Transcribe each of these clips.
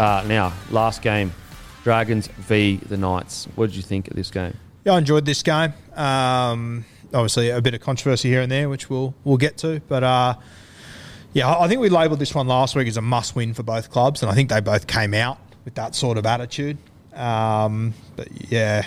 Uh, now, last game Dragons v the Knights. What did you think of this game? Yeah, I enjoyed this game. Um, obviously, a bit of controversy here and there, which we'll we'll get to. But uh, yeah, I think we labelled this one last week as a must win for both clubs, and I think they both came out with that sort of attitude. Um, but yeah,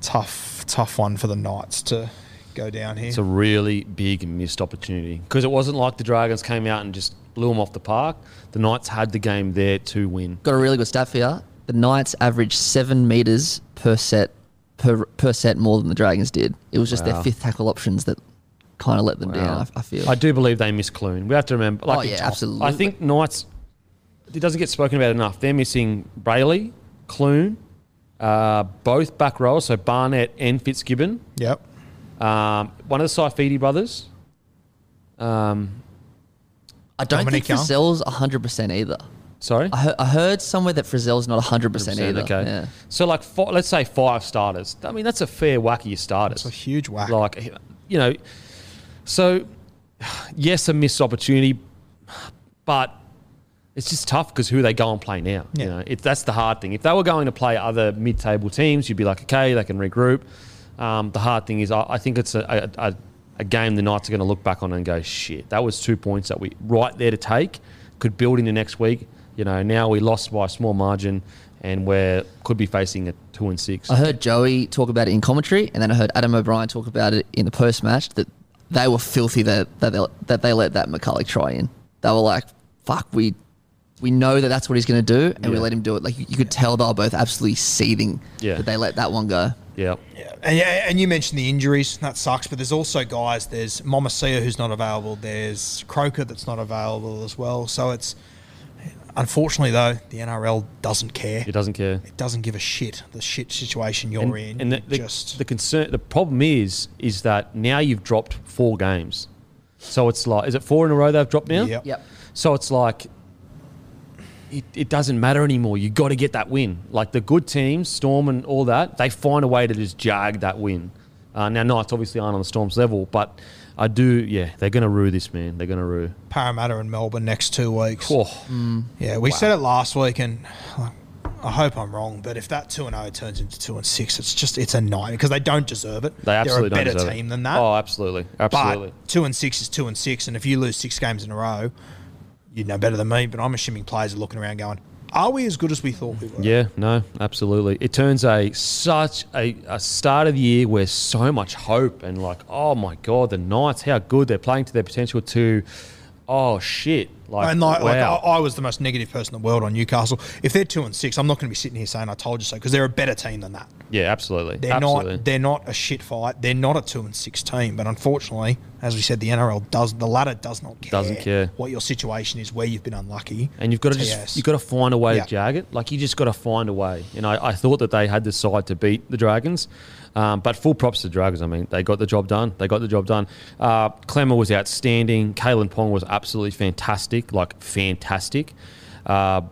tough tough one for the Knights to go down here. It's a really big missed opportunity because it wasn't like the Dragons came out and just blew them off the park. The Knights had the game there to win. Got a really good stat for you. The Knights averaged seven meters per set per per set more than the Dragons did. It was just Wow. their fifth tackle options that kind of let them down. I, I feel. I do believe they miss Clune. We have to remember. Like Oh, yeah, absolutely. I think Knights. It doesn't get spoken about enough. They're missing Brailey, Clune, uh, both back rows, so Barnett and Fitzgibbon. Yep. Um, one of the Saifiti brothers. Um, I don't Dominic think Young? Frizell's hundred percent either. sorry. I heard, I heard somewhere that Frizell's not hundred percent either. Okay. Yeah. So like, fi- let's say five starters. I mean, that's a fair whack of your starters. It's a huge whack. Like, you know, so yes, a missed opportunity, but it's just tough because who they go and play now. Yeah. You know, it, that's the hard thing. If they were going to play other mid-table teams, you'd be like, okay, they can regroup. Um, the hard thing is, I, I think it's a, a, a, a game the Knights are going to look back on and go, shit, that was two points that we right there to take. Could build into next week. You know, now we lost by a small margin, and we're could be facing a two and six. I heard Joey talk about it in commentary, and then I heard Adam O'Brien talk about it in the post match that they were filthy that that they, that they let that McCulloch try in. They were like, "Fuck, we we know that that's what he's going to do, and we let him do it." Like you, you could tell they were both absolutely seething Yeah. that they let that one go. Yeah. And, yeah, and you mentioned the injuries. That sucks. But there's also guys. There's Momasia who's not available. There's Croker that's not available as well. So it's unfortunately though the NRL doesn't care. It doesn't care. It doesn't give a shit the shit situation you're in. And the, the, just the concern, the problem is, is that now you've dropped four games. So it's like, is it four in a row they've dropped now? Yep. Yep. So it's like, it, it doesn't matter anymore. You got to get that win. Like the good teams, Storm and all that, they find a way to just jag that win. Uh, now, Knights obviously aren't on the Storm's level, but I do, yeah, they're going to rue this, man. They're going to rue. Parramatta and Melbourne next two weeks. Oh, Yeah, we said it last week, and I hope I'm wrong. But if that two and zero turns into two and six, it's just it's a nightmare because they don't deserve it. they absolutely They're a better team it. than that. Oh, absolutely. Absolutely. But two and six is two and six, and if you lose six games in a row, you'd know better than me. But I'm assuming players are looking around going, "Are we as good as we thought we were?" Yeah, no, absolutely. It turns a such a, a start of the year where so much hope and like, oh my god, the Knights, how good they're playing to their potential. To, oh shit, Like, and like, like. I, I was the most negative person in the world on Newcastle. If they're two and six, I'm not going to be sitting here saying I told you so because they're a better team than that. yeah, absolutely. They're absolutely. not. They're not a shit fight. They're not a two and six team. But unfortunately, as we said, the NRL does the ladder does not care. Doesn't care. what your situation is, where you've been unlucky, and you've got to TS. just you've got to find a way Yeah. to jag it. Like you just got to find a way. And I, I thought that they had the side to beat the Dragons, um, but full props to the Dragons. I mean, they got the job done. They got the job done. Uh, Klemmer was outstanding. Kalyn Ponga was absolutely fantastic. Like fantastic. Uh,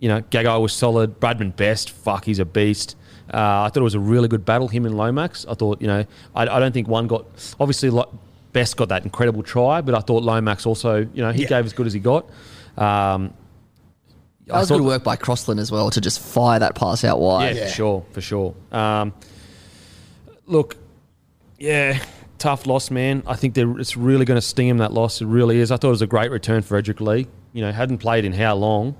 you know, Gagai was solid. Bradman Best, fuck, he's a beast. Uh, I thought it was a really good battle, him and Lomax. I thought, you know, I, I don't think one got, obviously, Lo- Best got that incredible try, but I thought Lomax also, you know, he Yeah. gave as good as he got. Um, That was I good work by Crossland as well to just fire that pass out wide. Yeah, wide. for sure, for sure. Um, look, yeah, tough loss, man. I think it's really going to sting him that loss. It really is. I thought it was a great return for Edrick Lee. You know, hadn't played in how long.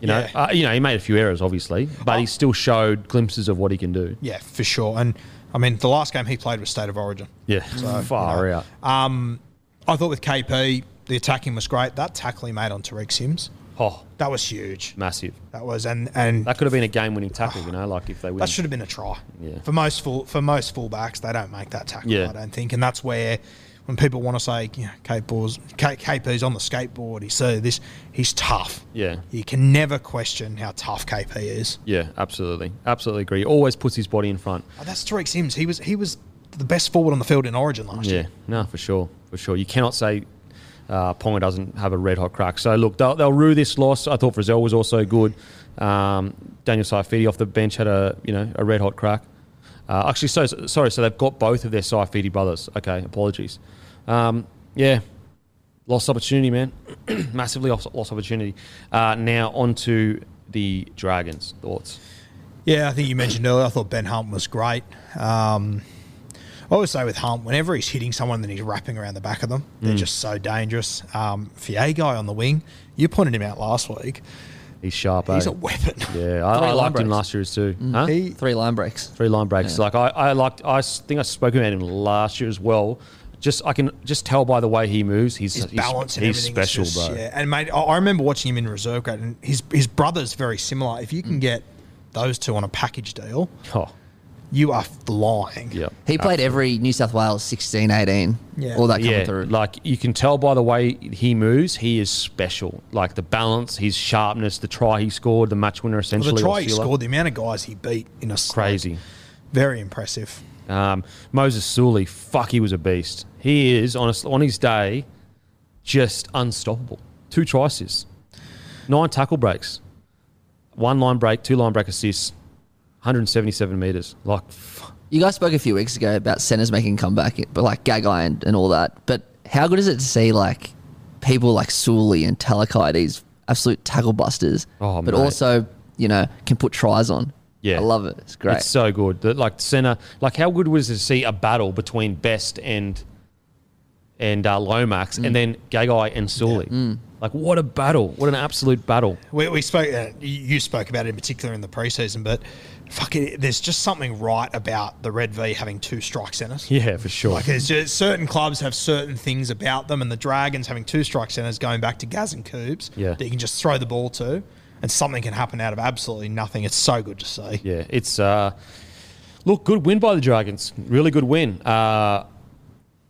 You know, Yeah. uh, you know, he made a few errors, obviously, but he still showed glimpses of what he can do. Yeah, for sure. And I mean, the last game he played was State of Origin. Yeah, So, far you know, out. Um, I thought with KP, the attacking was great. That tackle he made on Tariq Sims, Oh, that was huge. massive. That was and and That could have been a game-winning tackle. You know, like if they win. that should have been a try. Yeah. For most full for most fullbacks, they don't make that tackle. Yeah. I don't think, and that's where when people want to say, you know, KP's, K, KP's on the skateboard. He's so this. He's tough. Yeah. You can never question how tough KP is. Yeah, absolutely, absolutely agree. He always puts his body in front. Oh, that's Tariq Sims. He was he was the best forward on the field in Origin last Yeah, year. Yeah, no, for sure, for sure. You cannot say uh, Ponga doesn't have a red hot crack. So look, they'll, they'll rue this loss. I thought Frizell was also good. Um, Daniel Saifiti off the bench had a you know a red hot crack. Uh, actually, so sorry. So they've got both of their Saifiti brothers. Okay, apologies. Um, yeah, lost opportunity, man. Massively lost, opportunity. Uh, now on to the Dragons. Thoughts? Yeah, I think you mentioned earlier. I thought Ben Hunt was great. Um, I always say with Hunt, whenever he's hitting someone, then he's wrapping around the back of them. Mm. They're just so dangerous. Um, guy on the wing, you pointed him out last week. He's sharp. He's eh? a weapon. Yeah, I, Three I line liked him last year too. Huh? He, Three line breaks. Three line breaks. Yeah. Like I, I liked. I s- think I spoke about him last year as well. Just I can just tell by the way he moves. He's his he's, and he's everything. is special, just- bro. Yeah, and mate, I, I remember watching him in reserve grade, and his his brother's very similar. If you Mm. can get those two on a package deal, Oh, you are flying. yeah. He played every New South Wales 16, 18. Yeah. All that coming Yeah, through. like you can tell by the way he moves, he is special. Like the balance, his sharpness, the try he scored, the match winner Well, essentially. the try he Osceola. scored, the amount of guys he beat in a crazy. very impressive. Um, Moses Suli, fuck, he was a beast. He is on a, on his day, just unstoppable. Two try assists, nine tackle breaks, one line break, two line break assists, 177 meters. Like, f- You guys spoke a few weeks ago about centers making a comeback, but like Gagai and, and all that. But how good is it to see like people like Suli and Talakai, these absolute tackle busters, Oh, but mate. also you know can put tries on. Yeah. I love it. It's great. It's so good. That like center, like how good was it to see a battle between Best and and uh, Lomax, Mm. and then Gagai and Suli. Like what a battle! What an absolute battle! We, we spoke. Uh, you- you spoke about it in particular in the preseason, but fuck it, there's just something right about the Red V having two strike centers. Yeah, for sure. Like there's just certain clubs have certain things about them, and the Dragons having two strike centers going back to Gaz and Coops Yeah. that you can just throw the ball to, and something can happen out of absolutely nothing. It's so good to see. Yeah, it's uh, look good win by the Dragons. Really good win. Uh,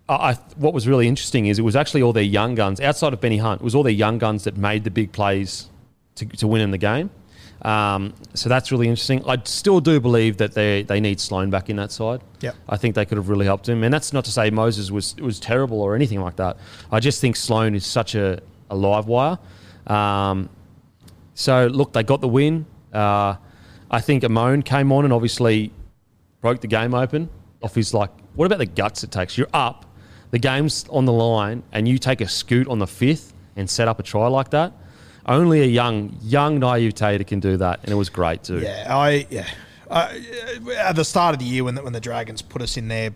I- what was really interesting is it was actually all their young guns outside of Benny Hunt. It was all their young guns that made the big plays to, to win in the game. Um, so that's really interesting. I still do believe that they they need Sloan back in that side. Yep. I think they could have really helped him, and that's not to say Moses was was terrible or anything like that. I just think Sloan is such a, a live wire. Um, so look, they got the win. Uh, I think Amone came on and obviously broke the game open off his like. What about the guts it takes? You're up, the game's on the line, and you take a scoot on the fifth and set up a try like that. Only a young, young naive Tater can do that, and it was great too. Yeah, I yeah. Uh, at the start of the year, when the, when the Dragons put us in their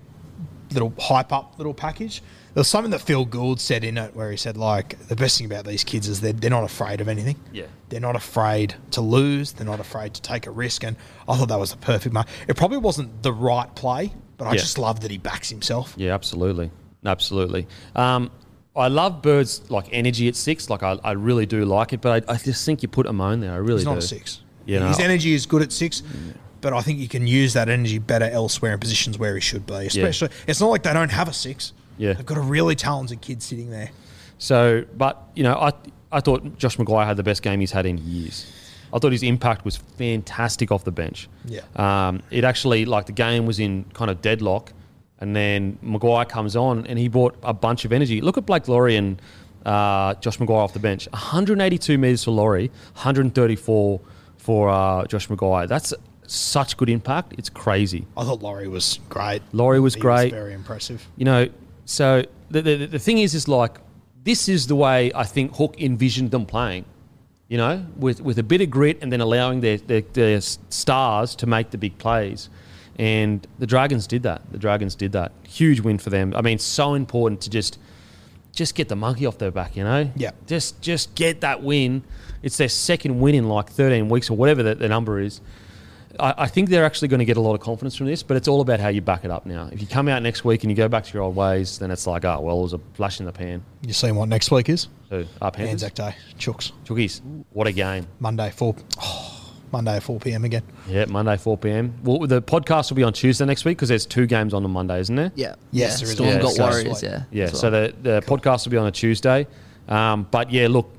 little hype up little package, there was something that Phil Gould said in it where he said like the best thing about these kids is they're they're not afraid of anything. Yeah. they're not afraid to lose. They're not afraid to take a risk, and I thought that was the perfect mark. It probably wasn't the right play, but I Yeah. just love that he backs himself. Yeah, absolutely, absolutely. Um, I love Bird's like energy at six. Like I, I really do like it, but I, I just think you put Amone there. I really do. He's not do. a six. You know, His energy is good at six, but I think you can use that energy better elsewhere in positions where he should be. Especially, it's not like they don't have a six. Yeah. they've got a really talented kid sitting there. So, but you know, I I thought Josh McGuire had the best game he's had in years. I thought his impact was fantastic off the bench. Yeah. Um, it actually like the game was in kind of deadlock, and then McGuire comes on and he brought a bunch of energy. Look at Blake Lawrie and uh, Josh McGuire off the bench. 182 meters for Lawrie, 134 for uh, Josh McGuire. That's such good impact. It's crazy. I thought Lawrie was great. Lawrie was He great. very impressive. You know, so the, the, the thing is, is like, this is the way I think Hook envisioned them playing, you know, with, with a bit of grit and then allowing their, their, their stars to make the big plays. And the Dragons did that. The Dragons did that. Huge win for them. I mean, so important to just just get the monkey off their back, you know? Yeah. Just just get that win. It's their second win in like 13 weeks or whatever the, the number is. I, I think they're actually going to get a lot of confidence from this, but it's all about how you back it up now. If you come out next week and you go back to your old ways, then it's like, oh, well, it was a flash in the pan. You seen what next week is? So, up Panthers. Anzac Day, Chooks. Chookies, what a game. Monday four. Oh, Monday at four p.m. again. Yeah, Monday, 4 p.m. Well, the podcast will be on Tuesday next week because there's two games on the Monday, isn't there? Yeah. Yes, yeah. there is. Storm Yeah, got so- Warriors, yeah. Yeah, well. so the, the podcast will be on a Tuesday. Um, but yeah, look,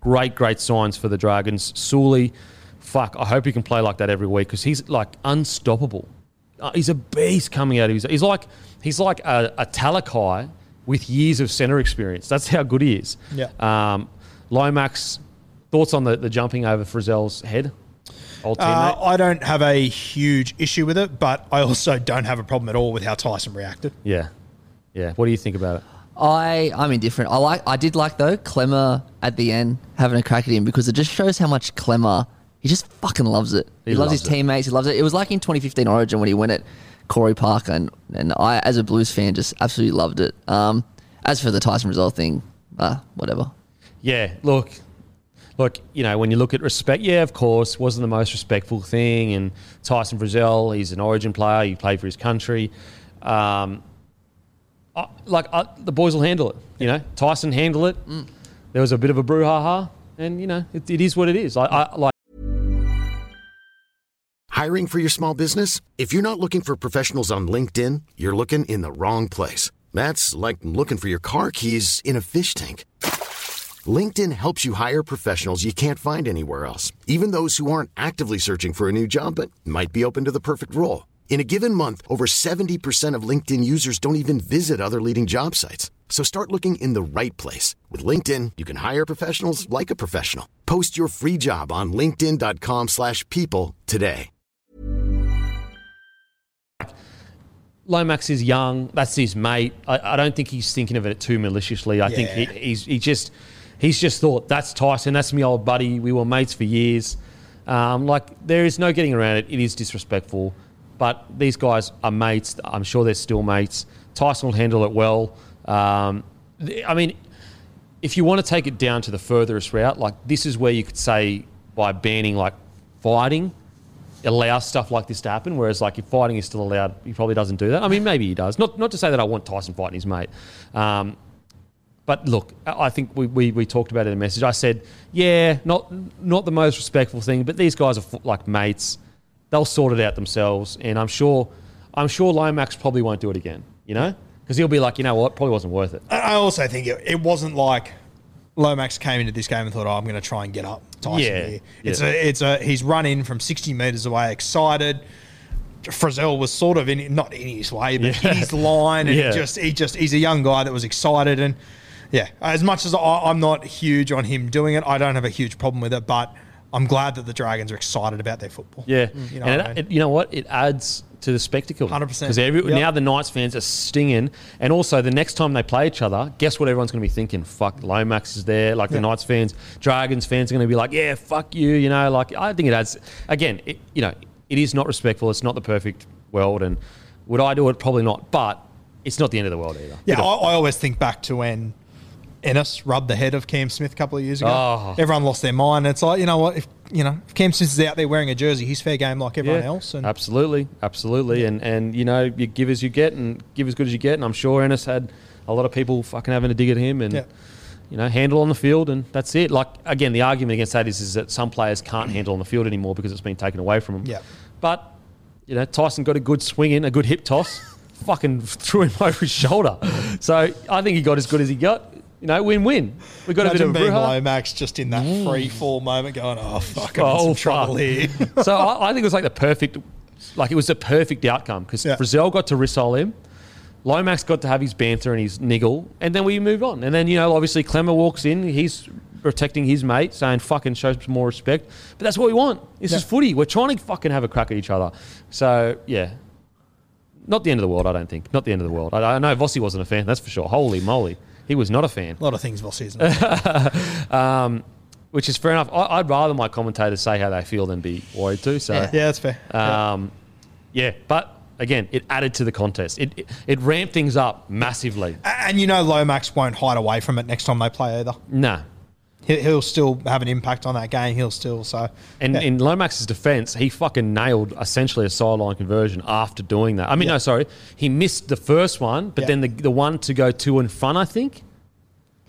great, great signs for the Dragons. Suli, fuck, I hope he can play like that every week because he's like unstoppable. Uh, he's a beast coming out of his. He's like he's like a, a Talakai with years of centre experience. That's how good he is. Yeah. Um, Lomax, thoughts on the, the jumping over Frizell's head? Old teammate. Uh, I don't have a huge issue with it, but I also don't have a problem at all with how Tyson reacted. yeah. Yeah. What do you think about it? I I'm indifferent. I like I did like though Klemmer at the end having a crack at him because it just shows how much Klemmer he just fucking loves it. He, He loves, loves his it. teammates. He loves it. It was like in 2015 Origin when he went at Corey Parker and and I as a Blues fan just absolutely loved it. Um, as for the Tyson result thing, uh, whatever. Yeah, look, look, you know, when you look at respect, yeah, of course, wasn't the most respectful thing. And Tyson Frizell, he's an Origin player. He played for his country. Um, I, like I, the boys will handle it. You know, Tyson handled it. There was a bit of a brouhaha, and you know, it, it is what it is. I, I like. Hiring for your small business? If you're not looking for professionals on LinkedIn, you're looking in the wrong place. That's like looking for your car keys in a fish tank. LinkedIn helps you hire professionals you can't find anywhere else, even those who aren't actively searching for a new job but might be open to the perfect role. In a given month, over 70% of LinkedIn users don't even visit other leading job sites. So start looking in the right place. With LinkedIn, you can hire professionals like a professional. Post your free job on linkedin.com/people slash people today. Lomax is young. That's his mate. I, I don't think he's thinking of it too maliciously. I think he, he's he just he's just thought that's Tyson. That's my old buddy. We were mates for years. Um, like there is no getting around it. It is disrespectful, but these guys are mates. I'm sure they're still mates. Tyson will handle it well. Um, I mean, if you want to take it down to the furthest route, like this is where you could say by banning like fighting allows stuff like this to happen. Whereas like if fighting is still allowed, he probably doesn't do that. I mean, maybe he does. Not not to say that I want Tyson fighting his mate. Um, but look, I think we, we, we talked about it in the message. I said, yeah, not not the most respectful thing, but these guys are like mates. They'll sort it out themselves, and I'm sure I'm sure Lomax probably won't do it again. You know, because he'll be like, you know what, probably wasn't worth it. I I also think it, it wasn't like Lomax came into this game and thought, "Oh, I'm going to try and get up Tyson Yeah, here." It's yeah. a, it's a, he's run in from 60 meters away, excited. Frizell was sort of in, not in his way, but Yeah. in his line, and Yeah. he just, he just, he's a young guy that was excited, and yeah, as much as I, I'm not huge on him doing it, I don't have a huge problem with it, but I'm glad that the Dragons are excited about their football. Yeah, mm, you know, and what I it, mean? it- you know what? It adds to the spectacle. 100%. Because Yep. now the Knights fans are stinging, and also the next time they play each other, guess what? Everyone's going to be thinking, "Fuck, Lomax is there." Like the Knights fans, Dragons fans are going to be like, "Yeah, fuck you." You know, like I think it adds. Again, it, you know, it is not respectful. It's not the perfect world, and would I do it? Probably not. But it's not the end of the world either. Yeah, I, I always think back to when Ennis rubbed the head of Cam Smith a couple of years ago. Oh. Everyone lost their mind. It's like you know what? If you know if Cam Smith is out there wearing a jersey, he's fair game like everyone Yeah, else. And absolutely, absolutely, and and you know you give as you get, and give as good as you get, and I'm sure Ennis had a lot of people fucking having a dig at him and. Yeah. You know, handle on the field, and that's it. Like again, the argument against that is, is that some players can't handle on the field anymore because it's been taken away from them. Yeah. But you know, Tyson got a good swing in, a good hip toss, fucking threw him over his shoulder. So I think he got as good as he got. You know, win-win. We got Imagine a bit of a brouhaha. Lomax just in that free fall moment going, oh, fuck, I'm in Oh, some trouble here. so I, I think it was like the perfect, like it was the perfect outcome because Yeah. Brazil got to risol him, Lomax got to have his banter and his niggle, and then we moved on. And then you know, obviously Klemmer walks in, he's protecting his mate, saying "fucking show some more respect." But that's what we want. This is footy. We're trying to fucking have a crack at each other. So yeah. Not the end of the world, I don't think. Not the end of the world. I, I know Vossi wasn't a fan, that's for sure. Holy moly. He was not a fan. A lot of things Vossi isn't. Um, which is fair enough. I, I'd rather my commentators say how they feel than be worried too. So yeah, that's fair. um, yeah, but again, it added to the contest. It, it it ramped things up massively. And you know Lomax won't hide away from it next time they play either. Nah. He- He'll still have an impact on that game. He'll still so. And yeah. in Lomax's defense, he fucking nailed essentially a sideline conversion after doing that. I mean, Yeah. no, sorry, he missed the first one, but Yeah. then the the one to go two in front, I think.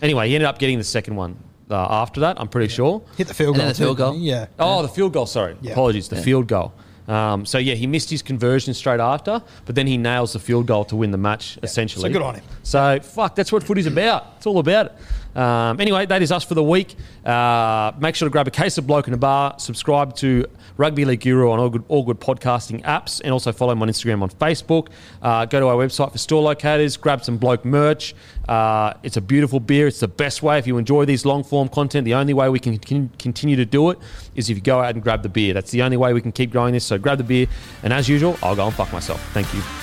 Anyway, he ended up getting the second one uh, after that. I'm pretty sure. hit the field And goal. the field goal. Yeah. Oh, the field goal. Sorry, Yeah. apologies. The Yeah. field goal. Um, so yeah, he missed his conversion straight after, but then he nails the field goal to win the match. Essentially, So good on him. So fuck, that's what footy's about. It's all about it. Um, anyway, that is us for the week. Uh, make sure to grab a case of bloke in a bar. Subscribe to Rugby League Guru on all good, all good podcasting apps, and also follow him on Instagram on Facebook. Uh, go to our website for store locators. Grab some bloke merch. Uh, it's a beautiful beer. It's the best way if you enjoy these long form content. The only way we can con- continue to do it is if you go out and grab the beer. That's the only way we can keep growing this. So grab the beer, and as usual, I'll go and fuck myself. Thank you.